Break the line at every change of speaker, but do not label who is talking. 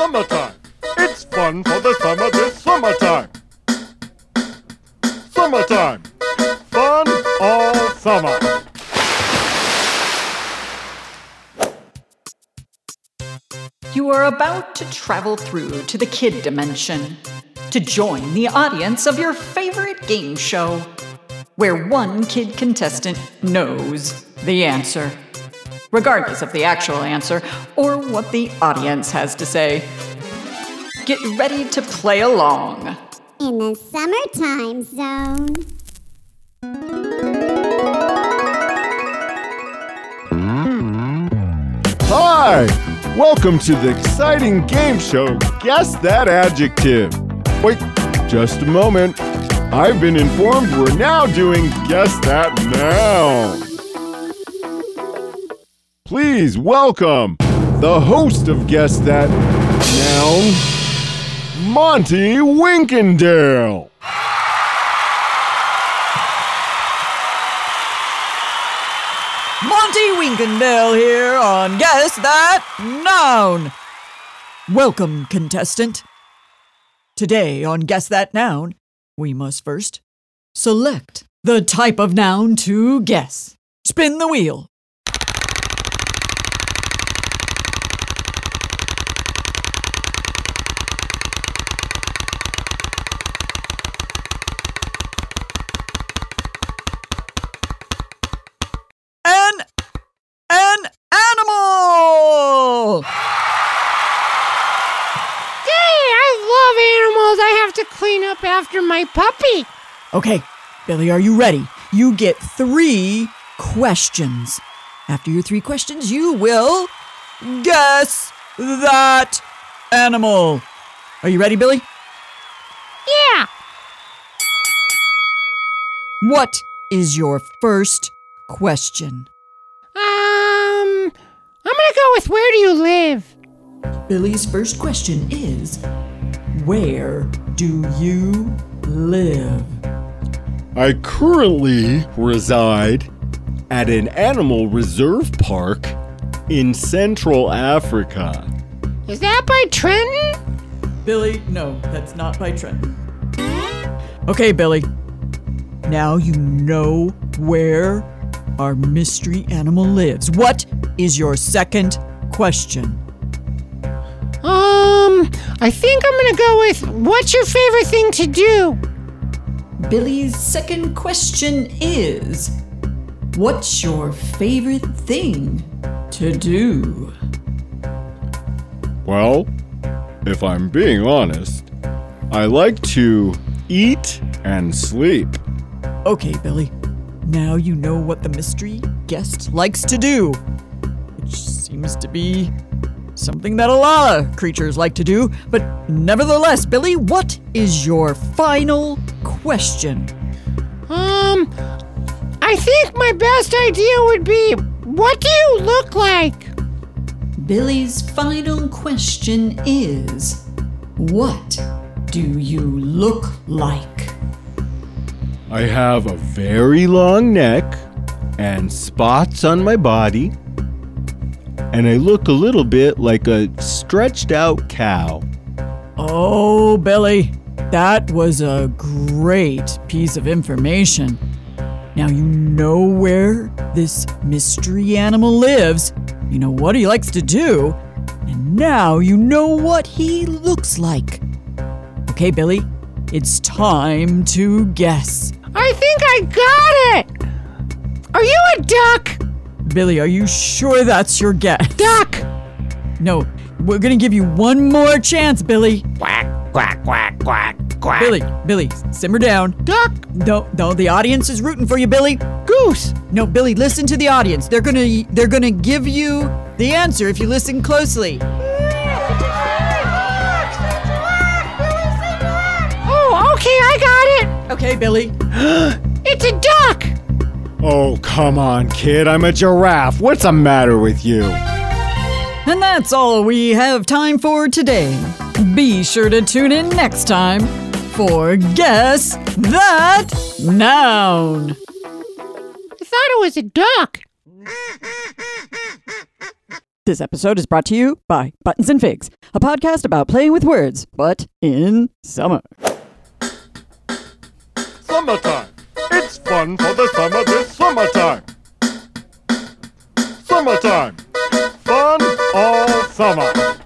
summertime. It's fun for the summer this summertime. Summertime. Fun all summer.
You are about to travel through to the kid dimension to join the audience of your favorite game show, where one kid contestant knows the answer, regardless of the actual answer or what the audience has to say. Get ready to play along.
in the summertime zone.
Hi! Welcome to the exciting game show Guess That Adjective. Wait, just a moment. I've been informed we're now doing Guess That Noun. Please welcome the host of Guess That Noun, Monty Winkendale.
Monty Winkendale here on Guess That Noun. Welcome, contestant. Today on Guess That Noun, we must first select the type of noun to guess. Spin the wheel. An an animal.
Hey, I love animals. I have to clean up after my puppy.
Okay, Billy, are you ready? You get three questions. After your three questions, you will guess that animal. Are you ready, Billy?
Yeah.
What is your first question?
Um, I'm gonna go with where do you live?
Billy's first question is Where do you live?
I currently reside at an animal reserve park in Central Africa.
Is that by Trenton?
Billy, no, that's not by Trenton. Okay, Billy. Now you know where our mystery animal lives. What is your second question?
Um, I think I'm gonna go with what's your favorite thing to do?
Billy's second question is What's your favorite thing to do?
Well, if I'm being honest, I like to eat and sleep.
Okay, Billy. Now you know what the mystery guest likes to do, which seems to be something that a lot of creatures like to do. But nevertheless, Billy, what is your final question?
Um, I think my best idea would be what do you look like?
Billy's final question is What do you look like?
I have a very long neck and spots on my body, and I look a little bit like a stretched out cow.
Oh, Billy, that was a great piece of information. Now you know where this mystery animal lives, you know what he likes to do, and now you know what he looks like. Okay, Billy, it's time to guess.
I think I got it. Are you a duck?
Billy, are you sure that's your guess?
Duck.
No, we're gonna give you one more chance, Billy.
Quack, quack, quack, quack, quack.
Billy, Billy, simmer down.
Duck.
No, no, the audience is rooting for you, Billy.
Goose.
No, Billy, listen to the audience. They're gonna they're gonna give you the answer if you listen closely.
Oh, okay, I got it.
Okay, Billy.
It's a duck.
Oh, come on, kid. I'm a giraffe. What's the matter with you?
And that's all we have time for today. Be sure to tune in next time for Guess That Noun.
I thought it was a duck.
This episode is brought to you by Buttons and Figs, a podcast about playing with words, but in summer.
Summertime. It's fun for the summer this summertime. Summertime. Fun all summer.